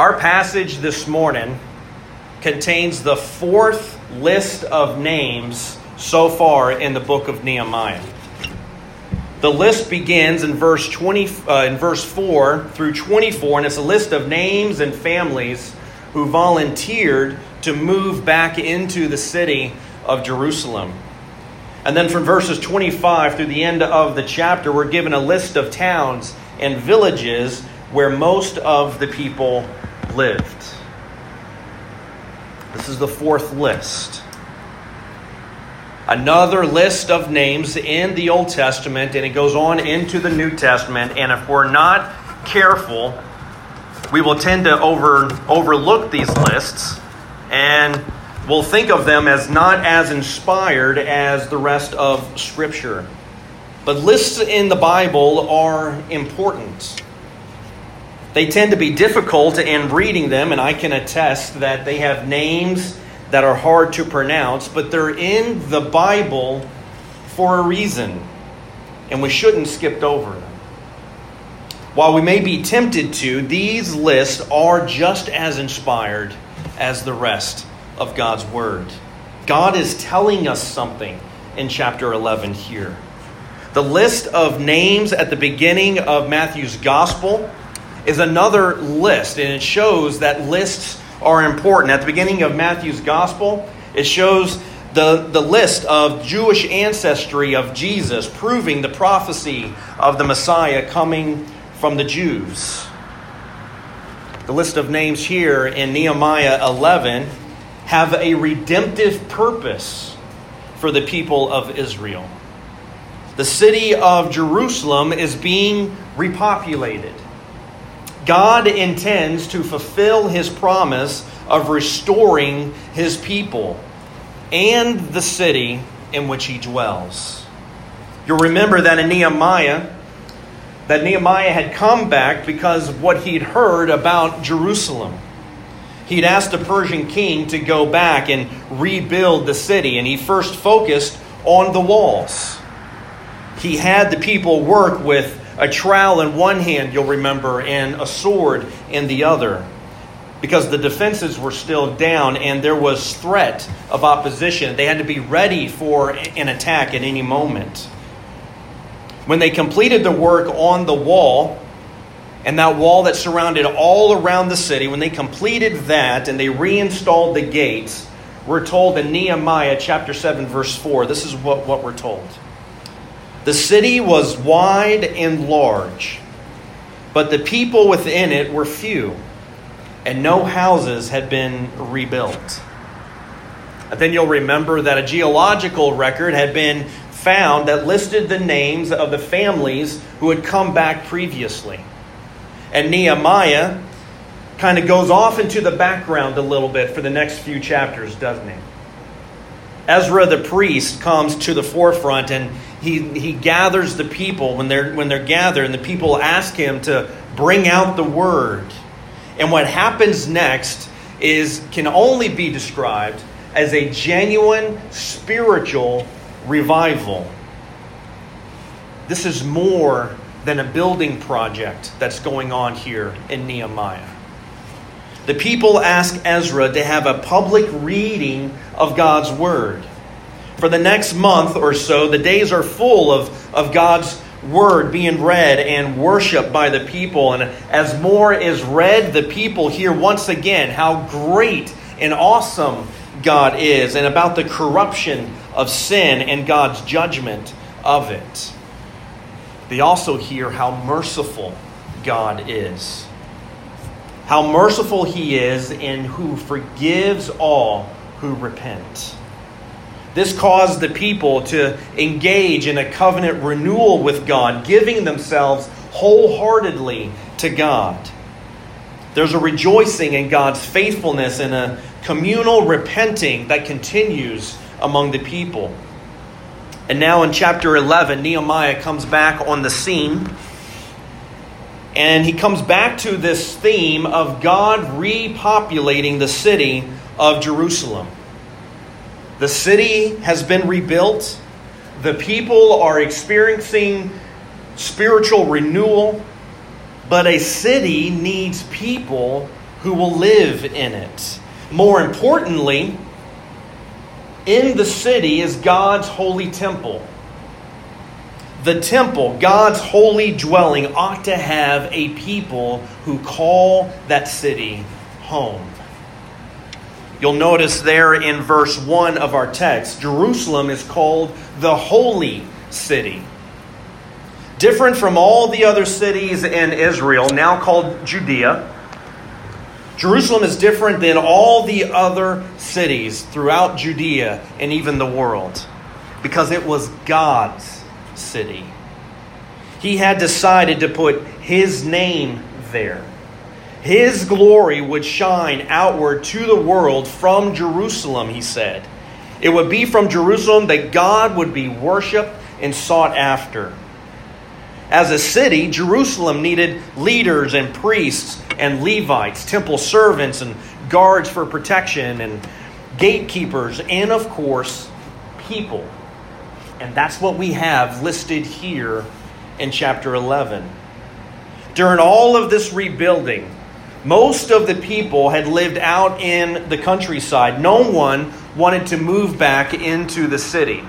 Our passage this morning contains the fourth list of names so far in the book of Nehemiah. The list begins in verse 20 uh, in verse 4 through 24 and it's a list of names and families who volunteered to move back into the city of Jerusalem. And then from verses 25 through the end of the chapter, we're given a list of towns and villages where most of the people lived. This is the fourth list. Another list of names in the Old Testament, and it goes on into the New Testament. And if we're not careful, we will tend to over, overlook these lists and we'll think of them as not as inspired as the rest of Scripture. But lists in the Bible are important. They tend to be difficult in reading them, and I can attest that they have names that are hard to pronounce, but they're in the Bible for a reason, and we shouldn't skip over them. While we may be tempted to, these lists are just as inspired as the rest of God's Word. God is telling us something in chapter 11 here. The list of names at the beginning of Matthew's Gospel is another list, and it shows that lists are important. At the beginning of Matthew's Gospel, it shows the, the list of Jewish ancestry of Jesus, proving the prophecy of the Messiah coming from the Jews. The list of names here in Nehemiah 11 have a redemptive purpose for the people of Israel. The city of Jerusalem is being repopulated. God intends to fulfill his promise of restoring his people and the city in which he dwells. You'll remember that in Nehemiah, that Nehemiah had come back because of what he'd heard about Jerusalem. He'd asked the Persian king to go back and rebuild the city, and he first focused on the walls. He had the people work with a trowel in one hand, you'll remember, and a sword in the other. Because the defenses were still down and there was threat of opposition. They had to be ready for an attack at any moment. When they completed the work on the wall, and that wall that surrounded all around the city, when they completed that and they reinstalled the gates, we're told in Nehemiah chapter 7, verse 4, this is what, what we're told. The city was wide and large, but the people within it were few, and no houses had been rebuilt. And then you'll remember that a genealogical record had been found that listed the names of the families who had come back previously. And Nehemiah kind of goes off into the background a little bit for the next few chapters, doesn't he? Ezra the priest comes to the forefront and he, he gathers the people when they're, when they're gathered, and the people ask him to bring out the word. And what happens next is can only be described as a genuine spiritual revival. This is more than a building project that's going on here in Nehemiah. The people ask Ezra to have a public reading of God's Word. For the next month or so, the days are full of, of God's Word being read and worshiped by the people. And as more is read, the people hear once again how great and awesome God is and about the corruption of sin and God's judgment of it. They also hear how merciful God is. How merciful He is and who forgives all who repent. This caused the people to engage in a covenant renewal with God, giving themselves wholeheartedly to God. There's a rejoicing in God's faithfulness and a communal repenting that continues among the people. And now in chapter 11, Nehemiah comes back on the scene. And he comes back to this theme of God repopulating the city of Jerusalem. The city has been rebuilt. The people are experiencing spiritual renewal. But a city needs people who will live in it. More importantly, in the city is God's holy temple. The temple, God's holy dwelling, ought to have a people who call that city home. You'll notice there in verse 1 of our text, Jerusalem is called the holy city. Different from all the other cities in Israel, now called Judea, Jerusalem is different than all the other cities throughout Judea and even the world because it was God's city. He had decided to put His name there. His glory would shine outward to the world from Jerusalem, he said. It would be from Jerusalem that God would be worshiped and sought after. As a city, Jerusalem needed leaders and priests and Levites, temple servants and guards for protection and gatekeepers, and of course, people. And that's what we have listed here in chapter 11. During all of this rebuilding, most of the people had lived out in the countryside. No one wanted to move back into the city.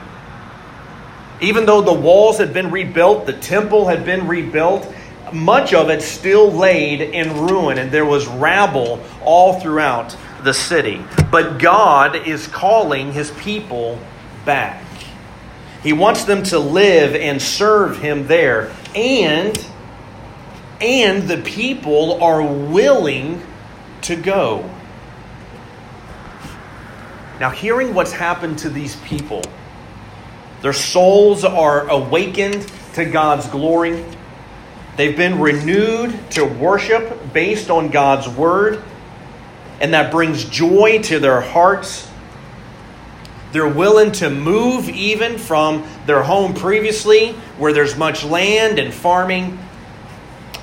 Even though the walls had been rebuilt, the temple had been rebuilt, much of it still laid in ruin, and there was rabble all throughout the city. But God is calling his people back. He wants them to live and serve him there. And and the people are willing to go. Now, hearing what's happened to these people, their souls are awakened to God's glory. They've been renewed to worship based on God's word, and that brings joy to their hearts. They're willing to move even from their home previously, where there's much land and farming,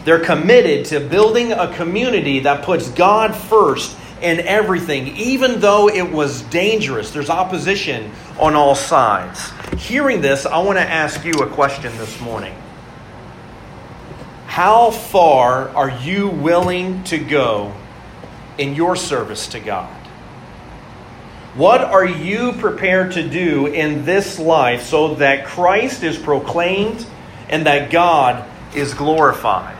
they're committed to building a community that puts God first in everything, even though it was dangerous. There's opposition on all sides. Hearing this, I want to ask you a question this morning. How far are you willing to go in your service to God? What are you prepared to do in this life so that Christ is proclaimed and that God is glorified?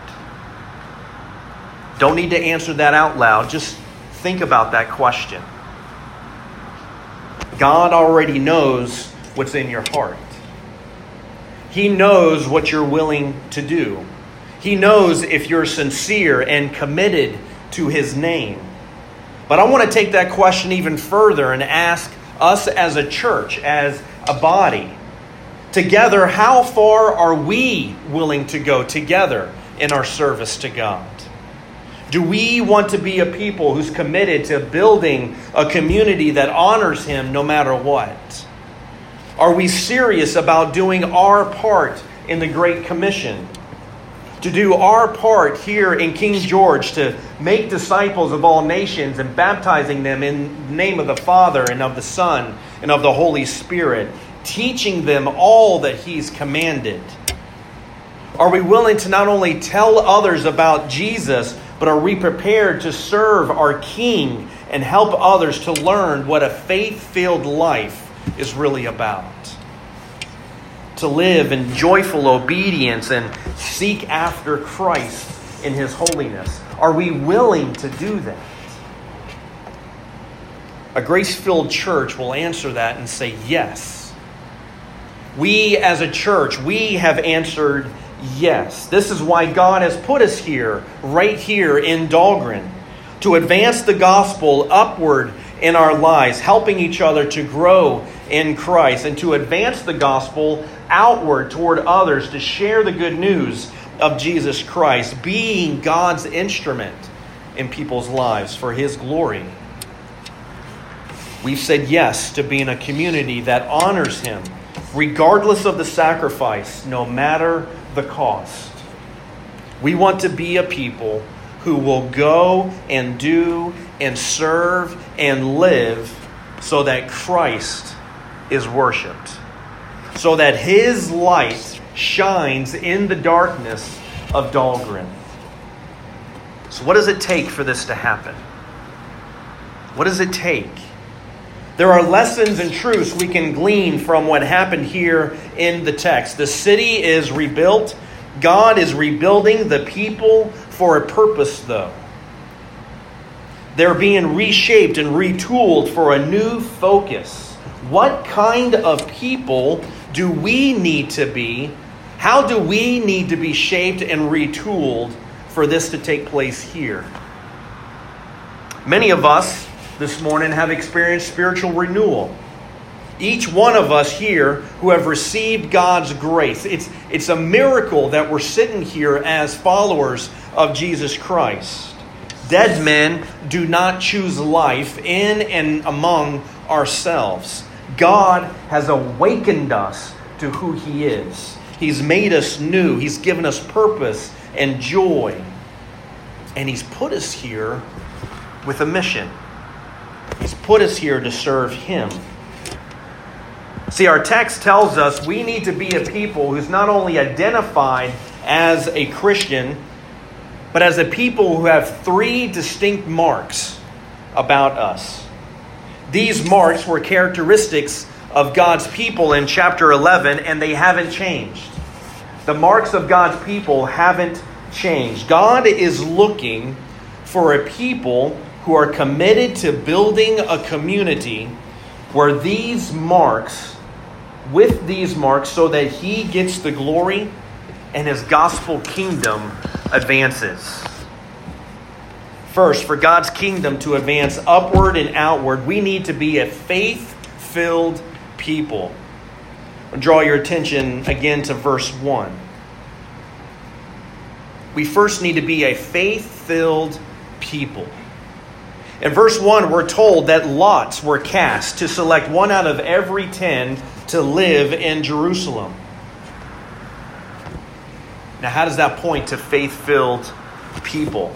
Don't need to answer that out loud. Just think about that question. God already knows what's in your heart. He knows what you're willing to do. He knows if you're sincere and committed to His name. But I want to take that question even further and ask us as a church, as a body, together, how far are we willing to go together in our service to God? Do we want to be a people who's committed to building a community that honors Him no matter what? Are we serious about doing our part in the Great Commission? To do our part here in King George to make disciples of all nations and baptizing them in the name of the Father and of the Son and of the Holy Spirit, teaching them all that He's commanded? Are we willing to not only tell others about Jesus, but are we prepared to serve our King and help others to learn what a faith filled life is really about? To live in joyful obedience and seek after Christ in His holiness. Are we willing to do that? A grace filled church will answer that and say yes. We as a church, we have answered Yes, this is why God has put us here, right here in Dahlgren, to advance the gospel upward in our lives, helping each other to grow in Christ, and to advance the gospel outward toward others, to share the good news of Jesus Christ, being God's instrument in people's lives for His glory. We've said yes to being a community that honors Him, regardless of the sacrifice, no matter the cost. We want to be a people who will go and do and serve and live so that Christ is worshiped, so that his light shines in the darkness of Dahlgren. So, what does it take for this to happen? What does it take? There are lessons and truths we can glean from what happened here in the text. The city is rebuilt. God is rebuilding the people for a purpose, though. They're being reshaped and retooled for a new focus. What kind of people do we need to be? How do we need to be shaped and retooled for this to take place here? Many of us this morning have experienced spiritual renewal. Each one of us here who have received God's grace. It's, it's a miracle that we're sitting here as followers of Jesus Christ. Dead men do not choose life in and among ourselves. God has awakened us to who He is. He's made us new. He's given us purpose and joy. And He's put us here with a mission. He's put us here to serve Him. See, our text tells us we need to be a people who's not only identified as a Christian, but as a people who have three distinct marks about us. These marks were characteristics of God's people in chapter 11, and they haven't changed. The marks of God's people haven't changed. God is looking for a people who are committed to building a community where these marks, with these marks, so that He gets the glory and His gospel kingdom advances. First, for God's kingdom to advance upward and outward, we need to be a faith filled people. I'll draw your attention again to verse 1. We first need to be a faith filled people. In verse 1, we're told that lots were cast to select one out of every ten to live in Jerusalem. Now, how does that point to faith filled people?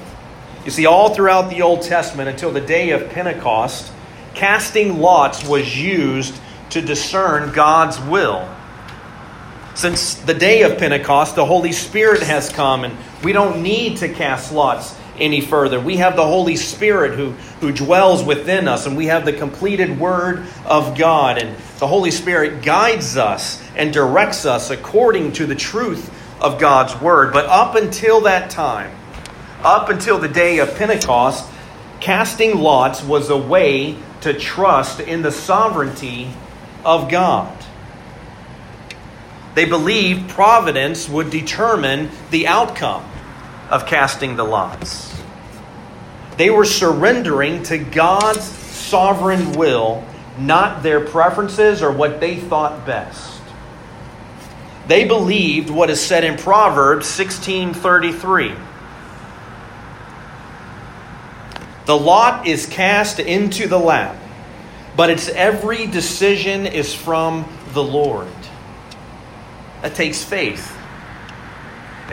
You see, all throughout the Old Testament until the day of Pentecost, casting lots was used to discern God's will. Since the day of Pentecost, the Holy Spirit has come, and we don't need to cast lots any further. We have the Holy Spirit who, who dwells within us, and we have the completed Word of God. And the Holy Spirit guides us and directs us according to the truth of God's Word. But up until that time, up until the day of Pentecost, casting lots was a way to trust in the sovereignty of God. They believed providence would determine the outcome of casting the lots. They were surrendering to God's sovereign will, not their preferences or what they thought best. They believed what is said in Proverbs 16:33. The lot is cast into the lap, but its every decision is from the Lord. That takes faith.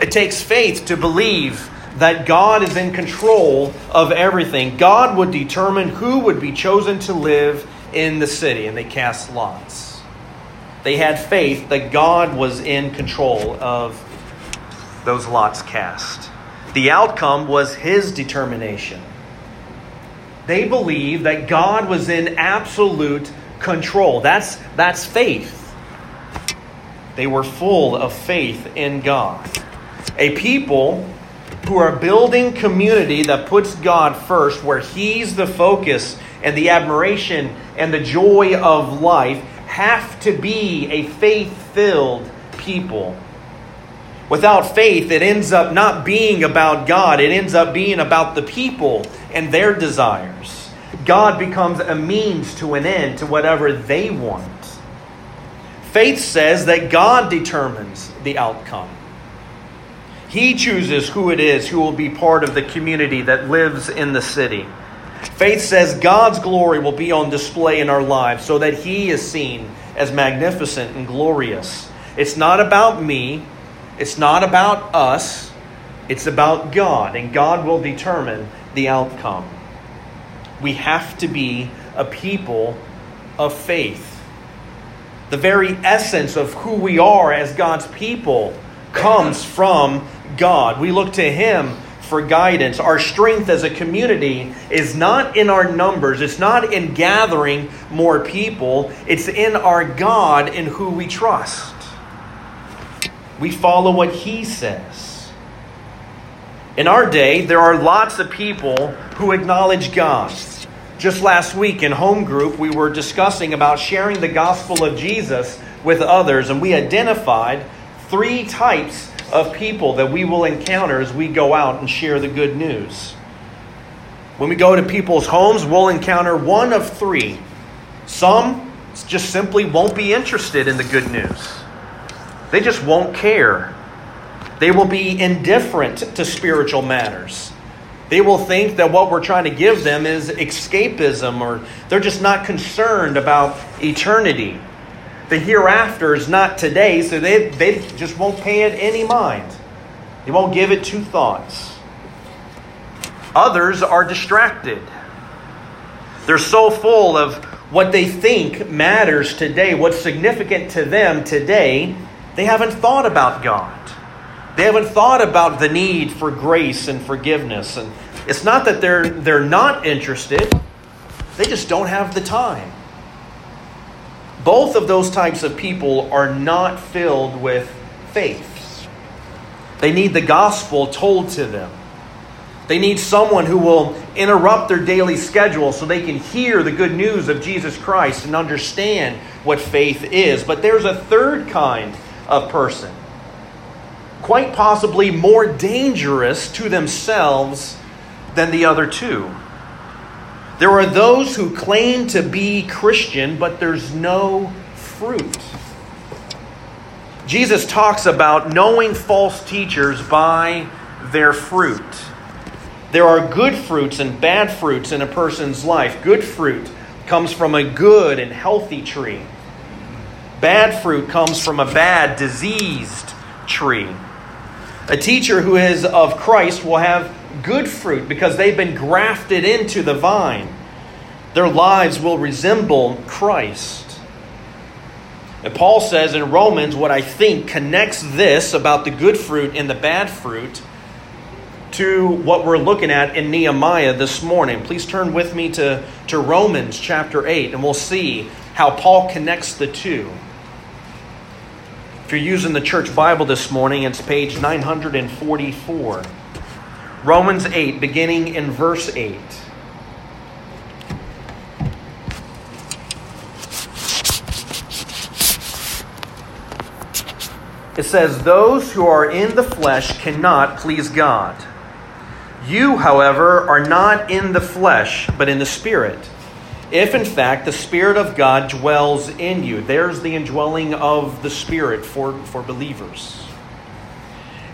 It takes faith to believe that God is in control of everything. God would determine who would be chosen to live in the city, and they cast lots. They had faith that God was in control of those lots cast. The outcome was his determination. They believed that God was in absolute control. That's, that's faith. They were full of faith in God. A people who are building community that puts God first, where He's the focus and the admiration and the joy of life, have to be a faith filled people. Without faith, it ends up not being about God, it ends up being about the people and their desires. God becomes a means to an end to whatever they want. Faith says that God determines the outcome. He chooses who it is who will be part of the community that lives in the city. Faith says God's glory will be on display in our lives so that He is seen as magnificent and glorious. It's not about me, it's not about us, it's about God, and God will determine the outcome. We have to be a people of faith. The very essence of who we are as God's people comes from God. We look to Him for guidance. Our strength as a community is not in our numbers, it's not in gathering more people, it's in our God in who we trust. We follow what He says. In our day, there are lots of people who acknowledge God. Just last week in home group, we were discussing about sharing the gospel of Jesus with others, and we identified three types of people that we will encounter as we go out and share the good news. When we go to people's homes, we'll encounter one of three. Some just simply won't be interested in the good news, they just won't care. They will be indifferent to spiritual matters. They will think that what we're trying to give them is escapism, or they're just not concerned about eternity. The hereafter is not today, so they, they just won't pay it any mind. They won't give it two thoughts. Others are distracted. They're so full of what they think matters today, what's significant to them today, they haven't thought about God. They haven't thought about the need for grace and forgiveness. And it's not that they're, they're not interested, they just don't have the time. Both of those types of people are not filled with faith. They need the gospel told to them. They need someone who will interrupt their daily schedule so they can hear the good news of Jesus Christ and understand what faith is. But there's a third kind of person quite possibly more dangerous to themselves than the other two. There are those who claim to be Christian, but there's no fruit. Jesus talks about knowing false teachers by their fruit. There are good fruits and bad fruits in a person's life. Good fruit comes from a good and healthy tree. Bad fruit comes from a bad, diseased tree. A teacher who is of Christ will have good fruit because they've been grafted into the vine. Their lives will resemble Christ. And Paul says in Romans what I think connects this about the good fruit and the bad fruit to what we're looking at in Nehemiah this morning. Please turn with me to, to Romans chapter 8, and we'll see how Paul connects the two. If you're using the church Bible this morning, it's page 944. Romans 8, beginning in verse 8. It says, Those who are in the flesh cannot please God. You, however, are not in the flesh, but in the Spirit if in fact the Spirit of God dwells in you. There's the indwelling of the Spirit for, for believers.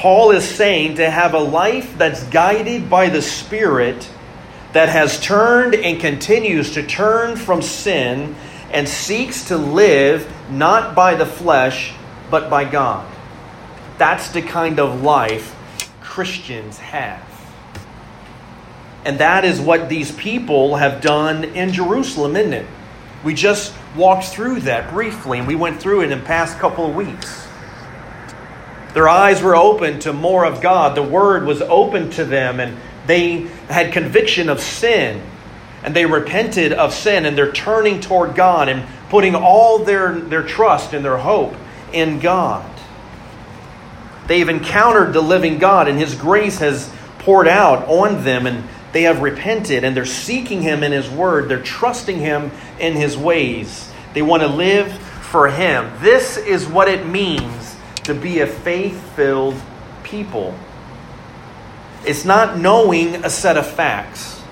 Paul is saying to have a life that's guided by the Spirit that has turned and continues to turn from sin and seeks to live not by the flesh, but by God. That's the kind of life Christians have. And that is what these people have done in Jerusalem, isn't it? We just walked through that briefly, and we went through it in the past couple of weeks. Their eyes were open to more of God. The Word was open to them, and they had conviction of sin. And they repented of sin, and they're turning toward God and putting all their, their trust and their hope in God. They've encountered the living God, and His grace has poured out on them, and they have repented, and they're seeking Him in His Word. They're trusting Him in His ways. They want to live for Him. This is what it means to be a faith filled people. It's not knowing a set of facts.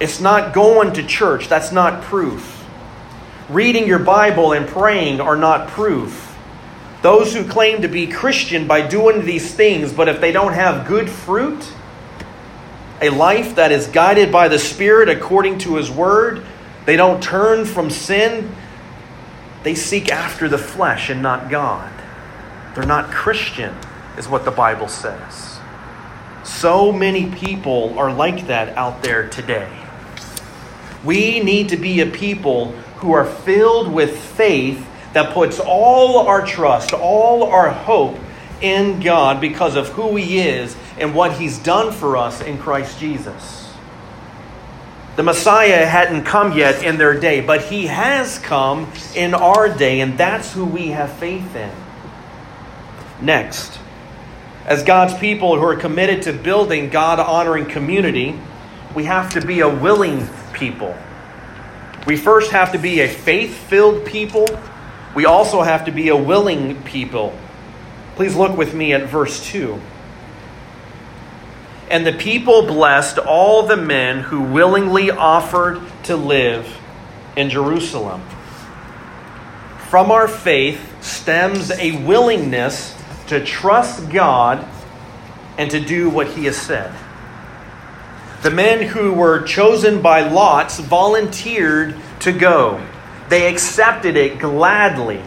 It's not going to church. That's not proof. Reading your Bible and praying are not proof. Those who claim to be Christian by doing these things, but if they don't have good fruit, a life that is guided by the Spirit according to His Word, they don't turn from sin, they seek after the flesh and not God. They're not Christian, is what the Bible says. So many people are like that out there today. We need to be a people who are filled with faith that puts all our trust, all our hope in God because of who He is and what He's done for us in Christ Jesus. The Messiah hadn't come yet in their day, but He has come in our day, and that's who we have faith in. Next, as God's people who are committed to building God honoring community, we have to be a willing people. We first have to be a faith filled people. We also have to be a willing people. Please look with me at verse 2. And the people blessed all the men who willingly offered to live in Jerusalem. From our faith stems a willingness to trust God and to do what He has said. The men who were chosen by lots volunteered to go. They accepted it gladly.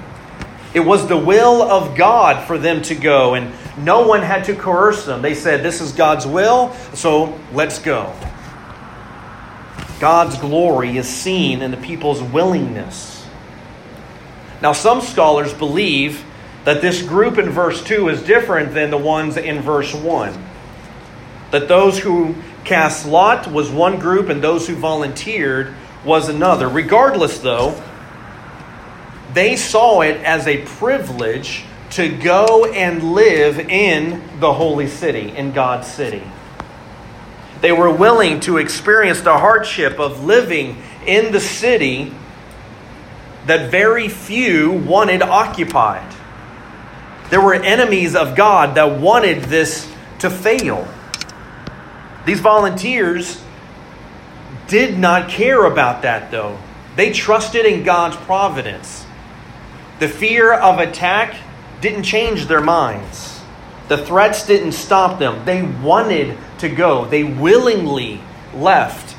It was the will of God for them to go, and no one had to coerce them. They said, This is God's will, so let's go. God's glory is seen in the people's willingness. Now, some scholars believe that this group in verse 2 is different than the ones in verse 1. That those who cast lot was one group and those who volunteered was another. Regardless, though, they saw it as a privilege to go and live in the holy city, in God's city. They were willing to experience the hardship of living in the city that very few wanted occupied. There were enemies of God that wanted this to fail. These volunteers did not care about that, though. They trusted in God's providence. The fear of attack didn't change their minds. The threats didn't stop them. They wanted to go. They willingly left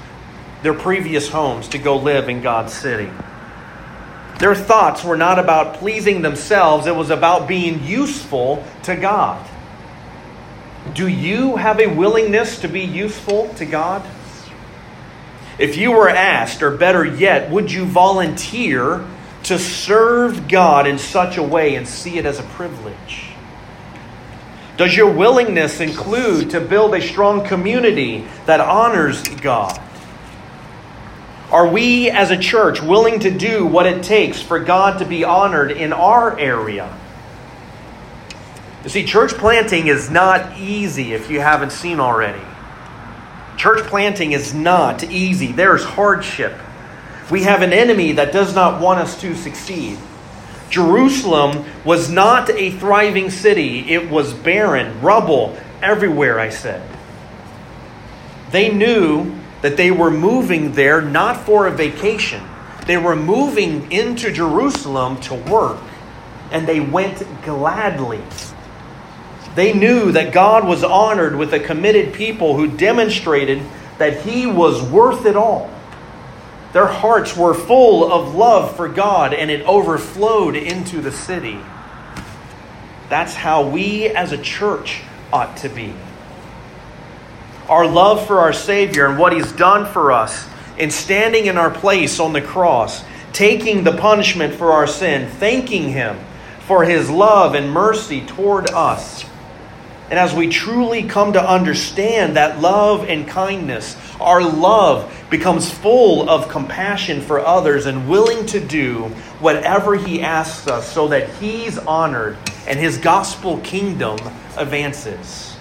their previous homes to go live in God's city. Their thoughts were not about pleasing themselves, it was about being useful to God. Do you have a willingness to be useful to God? If you were asked, or better yet, would you volunteer to serve God in such a way and see it as a privilege? Does your willingness include to build a strong community that honors God? Are we as a church willing to do what it takes for God to be honored in our area? You see, church planting is not easy if you haven't seen already. Church planting is not easy. There's hardship. We have an enemy that does not want us to succeed. Jerusalem was not a thriving city, it was barren, rubble everywhere, I said. They knew that they were moving there not for a vacation. They were moving into Jerusalem to work, and they went gladly. They knew that God was honored with a committed people who demonstrated that He was worth it all. Their hearts were full of love for God, and it overflowed into the city. That's how we as a church ought to be our love for our Savior and what He's done for us in standing in our place on the cross, taking the punishment for our sin, thanking Him for His love and mercy toward us. And as we truly come to understand that love and kindness, our love becomes full of compassion for others and willing to do whatever He asks us so that He's honored and His gospel kingdom advances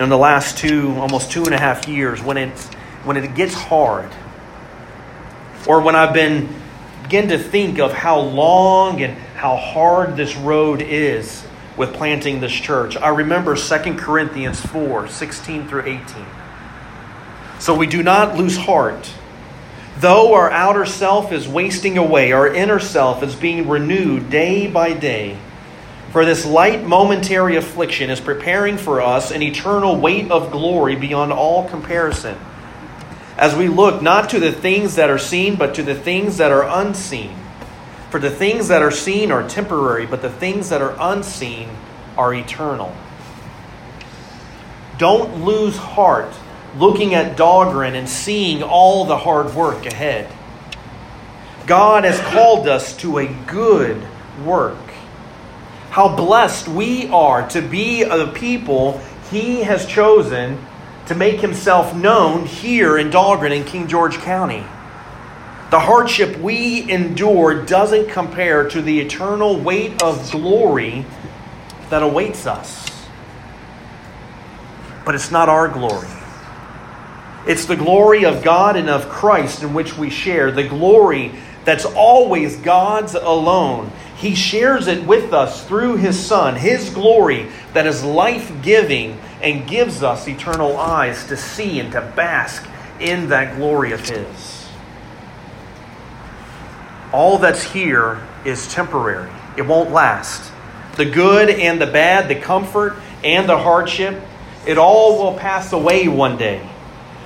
in the last two, almost two and a half years, when it, when it gets hard, or when I've been begin to think of how long and how hard this road is with planting this church. I remember 2 Corinthians 4 16 through 18. So we do not lose heart. Though our outer self is wasting away, our inner self is being renewed day by day. For this light momentary affliction is preparing for us an eternal weight of glory beyond all comparison. As we look not to the things that are seen, but to the things that are unseen. For the things that are seen are temporary, but the things that are unseen are eternal. Don't lose heart looking at Dahlgren and seeing all the hard work ahead. God has called us to a good work. How blessed we are to be a people He has chosen to make Himself known here in Dahlgren in King George County. The hardship we endure doesn't compare to the eternal weight of glory that awaits us. But it's not our glory. It's the glory of God and of Christ in which we share, the glory that's always God's alone. He shares it with us through His Son, His glory that is life giving and gives us eternal eyes to see and to bask in that glory of His. All that's here is temporary, it won't last. The good and the bad, the comfort and the hardship, it all will pass away one day.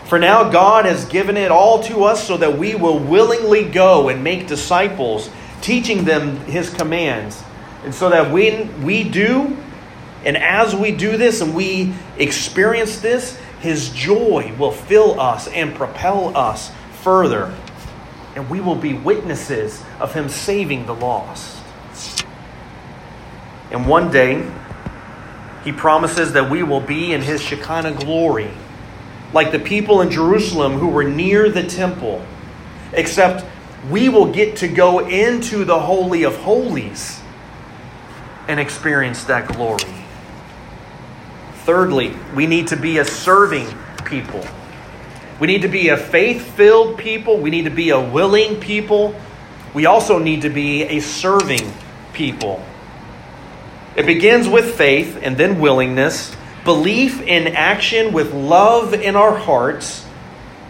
For now, God has given it all to us so that we will willingly go and make disciples, teaching them His commands. And so that when we do, and as we do this and we experience this, His joy will fill us and propel us further. And we will be witnesses of Him saving the lost. And one day, He promises that we will be in His Shekinah glory like the people in Jerusalem who were near the temple, except we will get to go into the Holy of Holies and experience that glory. Thirdly, we need to be a serving people. We need to be a faith filled people. We need to be a willing people. We also need to be a serving people. It begins with faith and then willingness belief in action with love in our hearts,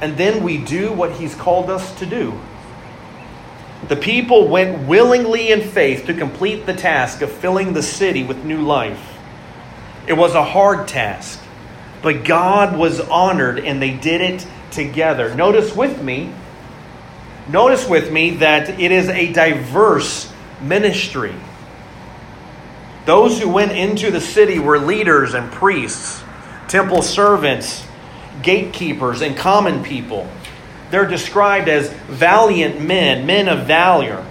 and then we do what He's called us to do. The people went willingly in faith to complete the task of filling the city with new life. It was a hard task, but God was honored and they did it together. Notice with me, notice with me that it is a diverse ministry. Those who went into the city were leaders and priests, temple servants, gatekeepers, and common people. They're described as valiant men, men of valor,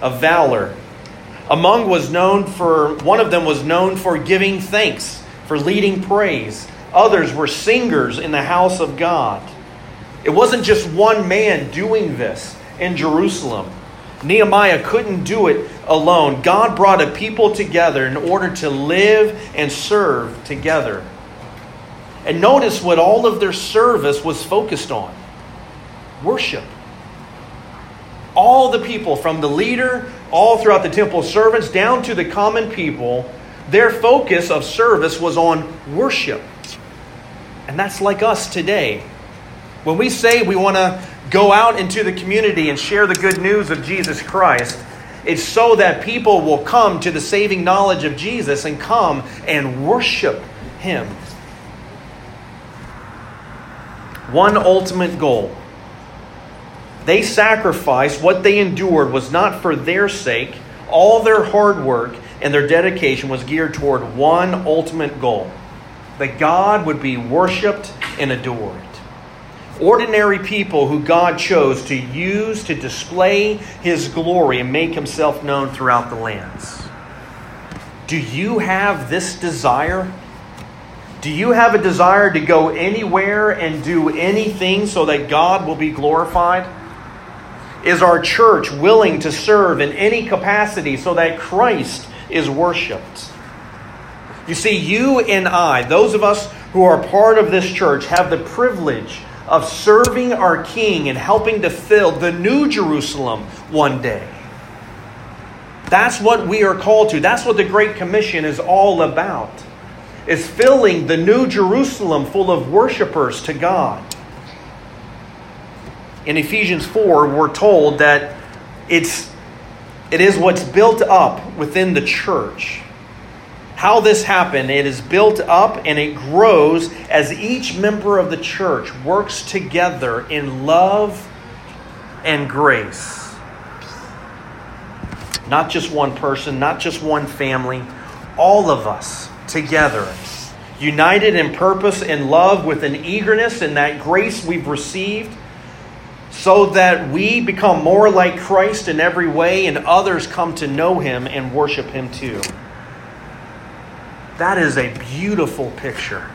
of valor. Among was known for one of them was known for giving thanks, for leading praise. Others were singers in the house of God. It wasn't just one man doing this in Jerusalem. Nehemiah couldn't do it alone. God brought a people together in order to live and serve together. And notice what all of their service was focused on worship. All the people, from the leader, all throughout the temple servants, down to the common people, their focus of service was on worship. And that's like us today. When we say we want to go out into the community and share the good news of Jesus Christ, it's so that people will come to the saving knowledge of Jesus and come and worship Him. One ultimate goal. They sacrificed what they endured was not for their sake. All their hard work and their dedication was geared toward one ultimate goal that God would be worshiped and adored ordinary people who God chose to use to display His glory and make Himself known throughout the lands. Do you have this desire? Do you have a desire to go anywhere and do anything so that God will be glorified? Is our church willing to serve in any capacity so that Christ is worshiped? You see, you and I, those of us who are part of this church, have the privilege of serving our King and helping to fill the new Jerusalem one day. That's what we are called to. That's what the Great Commission is all about. Is filling the new Jerusalem full of worshipers to God. In Ephesians 4, we're told that it's it is what's built up within the church how this happened. It is built up and it grows as each member of the church works together in love and grace. Not just one person, not just one family, all of us together, united in purpose and love with an eagerness in that grace we've received, so that we become more like Christ in every way and others come to know him and worship him too. That is a beautiful picture.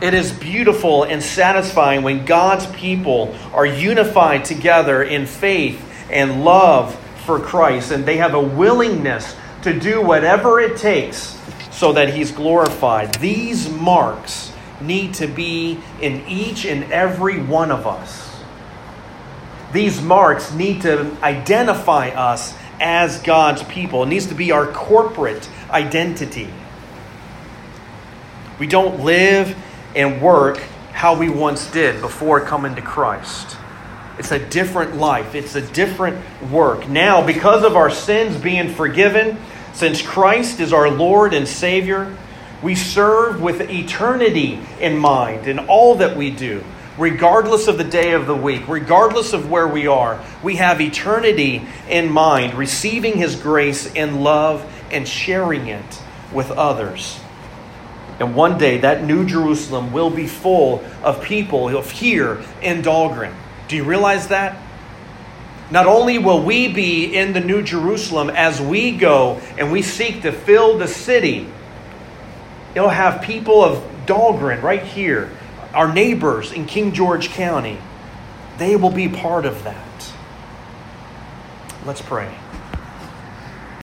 It is beautiful and satisfying when God's people are unified together in faith and love for Christ, and they have a willingness to do whatever it takes so that He's glorified. These marks need to be in each and every one of us. These marks need to identify us as God's people. It needs to be our corporate identity. We don't live and work how we once did before coming to Christ. It's a different life, it's a different work. Now, because of our sins being forgiven, since Christ is our Lord and Savior, we serve with eternity in mind in all that we do, regardless of the day of the week, regardless of where we are. We have eternity in mind, receiving His grace and love and sharing it with others. And one day that new Jerusalem will be full of people of here in Dahlgren. Do you realize that? Not only will we be in the new Jerusalem as we go and we seek to fill the city, it'll have people of Dahlgren right here, our neighbors in King George County. They will be part of that. Let's pray.